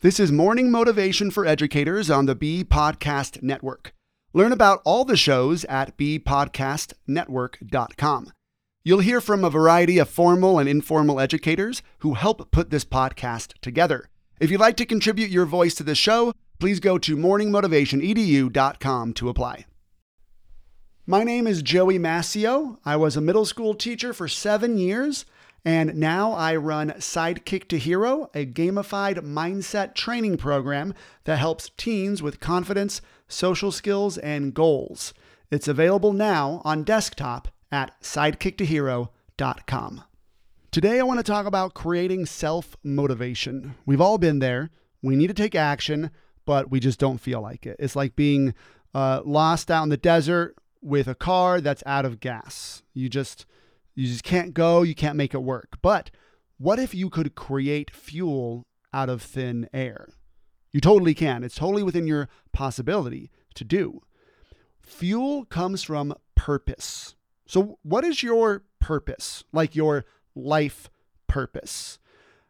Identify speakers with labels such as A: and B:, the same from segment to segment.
A: This is Morning Motivation for Educators on the B Podcast Network. Learn about all the shows at bpodcastnetwork.com. You'll hear from a variety of formal and informal educators who help put this podcast together. If you'd like to contribute your voice to the show, please go to morningmotivationedu.com to apply. My name is Joey Mascio. I was a middle school teacher for seven years, and now I run Sidekick to Hero, a gamified mindset training program that helps teens with confidence, social skills, and goals. It's available now on desktop at sidekicktohero.com. Today, I want to talk about creating self motivation. We've all been there. We need to take action, but we just don't feel like it. It's like being uh, lost out in the desert with a car that's out of gas. You just you just can't go, you can't make it work. But what if you could create fuel out of thin air? You totally can. It's totally within your possibility to do. Fuel comes from purpose. So, what is your purpose? Like your life purpose?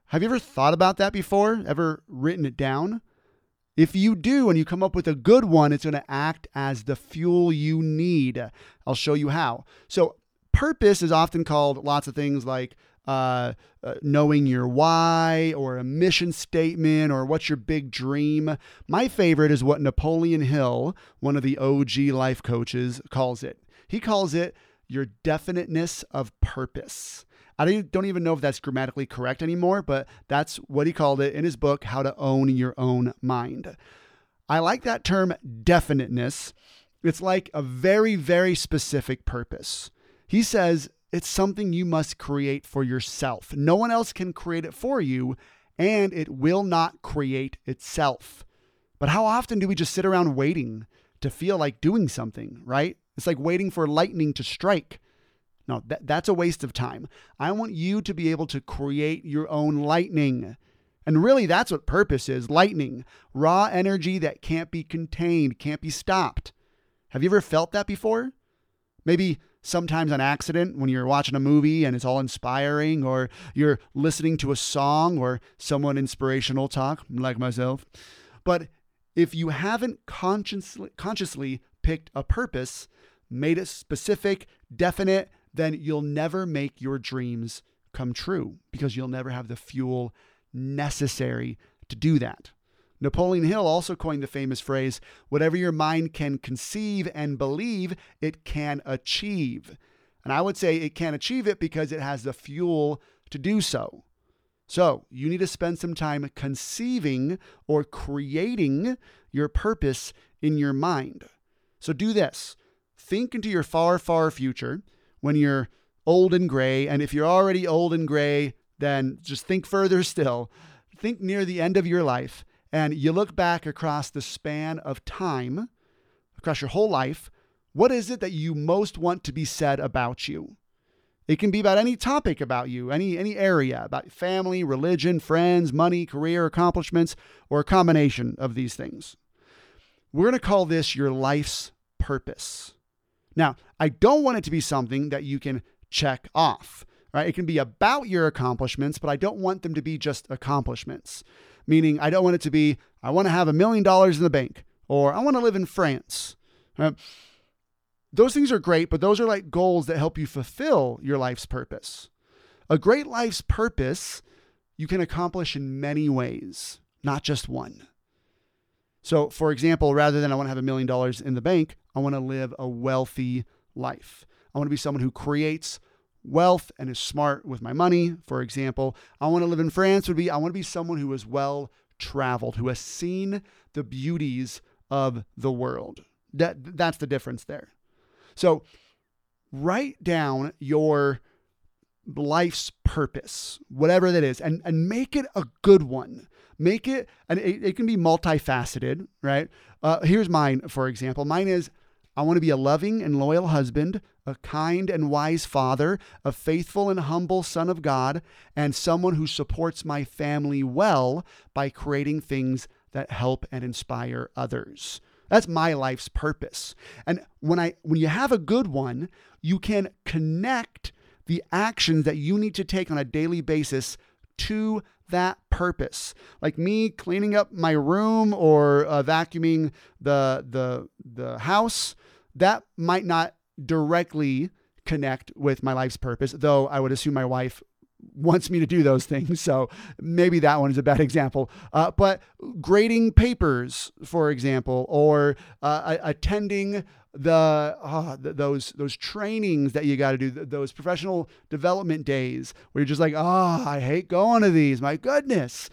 A: Have you ever thought about that before? Ever written it down? If you do and you come up with a good one, it's going to act as the fuel you need. I'll show you how. So, purpose is often called lots of things like uh, uh, knowing your why or a mission statement or what's your big dream. My favorite is what Napoleon Hill, one of the OG life coaches, calls it. He calls it your definiteness of purpose. I don't even know if that's grammatically correct anymore, but that's what he called it in his book, How to Own Your Own Mind. I like that term definiteness. It's like a very, very specific purpose. He says it's something you must create for yourself. No one else can create it for you, and it will not create itself. But how often do we just sit around waiting to feel like doing something, right? It's like waiting for lightning to strike. No, that, that's a waste of time. I want you to be able to create your own lightning. And really, that's what purpose is lightning, raw energy that can't be contained, can't be stopped. Have you ever felt that before? Maybe sometimes on accident when you're watching a movie and it's all inspiring, or you're listening to a song or someone inspirational talk, like myself. But if you haven't consciously, consciously picked a purpose, made it specific, definite, then you'll never make your dreams come true because you'll never have the fuel necessary to do that. Napoleon Hill also coined the famous phrase whatever your mind can conceive and believe, it can achieve. And I would say it can achieve it because it has the fuel to do so. So you need to spend some time conceiving or creating your purpose in your mind. So do this think into your far, far future when you're old and gray. And if you're already old and gray, then just think further still. Think near the end of your life and you look back across the span of time, across your whole life. What is it that you most want to be said about you? It can be about any topic about you, any any area, about family, religion, friends, money, career, accomplishments, or a combination of these things. We're going to call this your life's purpose. Now, I don't want it to be something that you can check off. Right? It can be about your accomplishments, but I don't want them to be just accomplishments. Meaning, I don't want it to be, I want to have a million dollars in the bank, or I want to live in France. Right? Those things are great, but those are like goals that help you fulfill your life's purpose. A great life's purpose you can accomplish in many ways, not just one. So, for example, rather than I want to have a million dollars in the bank, I want to live a wealthy life. I want to be someone who creates wealth and is smart with my money. For example, I want to live in France would be I want to be someone who is well traveled, who has seen the beauties of the world. That that's the difference there. So, write down your life's purpose, whatever that is, and, and make it a good one. Make it, and it, it can be multifaceted, right? Uh, here's mine, for example. Mine is I want to be a loving and loyal husband, a kind and wise father, a faithful and humble son of God, and someone who supports my family well by creating things that help and inspire others. That's my life's purpose. And when I when you have a good one, you can connect the actions that you need to take on a daily basis to that purpose. Like me cleaning up my room or uh, vacuuming the the the house, that might not directly connect with my life's purpose, though I would assume my wife wants me to do those things. So maybe that one is a bad example. Uh, but grading papers, for example, or uh, attending the oh, th- those those trainings that you got to do, th- those professional development days where you're just like, oh, I hate going to these. My goodness,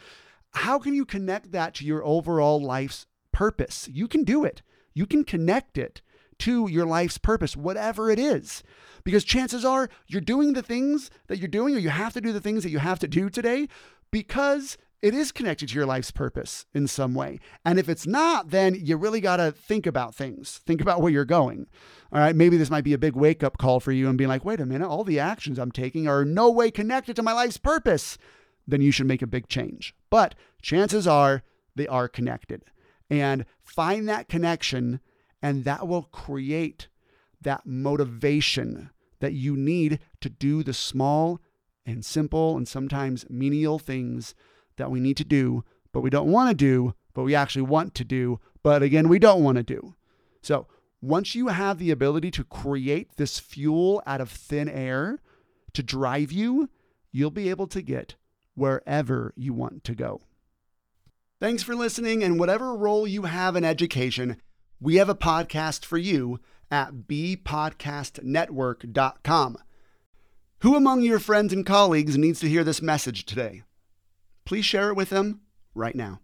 A: how can you connect that to your overall life's purpose? You can do it. You can connect it to your life's purpose, whatever it is. Because chances are you're doing the things that you're doing, or you have to do the things that you have to do today because it is connected to your life's purpose in some way. And if it's not, then you really got to think about things, think about where you're going. All right, maybe this might be a big wake up call for you and being like, wait a minute, all the actions I'm taking are no way connected to my life's purpose. Then you should make a big change. But chances are they are connected. And find that connection, and that will create that motivation that you need to do the small and simple and sometimes menial things that we need to do, but we don't want to do, but we actually want to do, but again, we don't want to do. So once you have the ability to create this fuel out of thin air to drive you, you'll be able to get wherever you want to go. Thanks for listening, and whatever role you have in education, we have a podcast for you at bpodcastnetwork.com. Who among your friends and colleagues needs to hear this message today? please share it with them right now.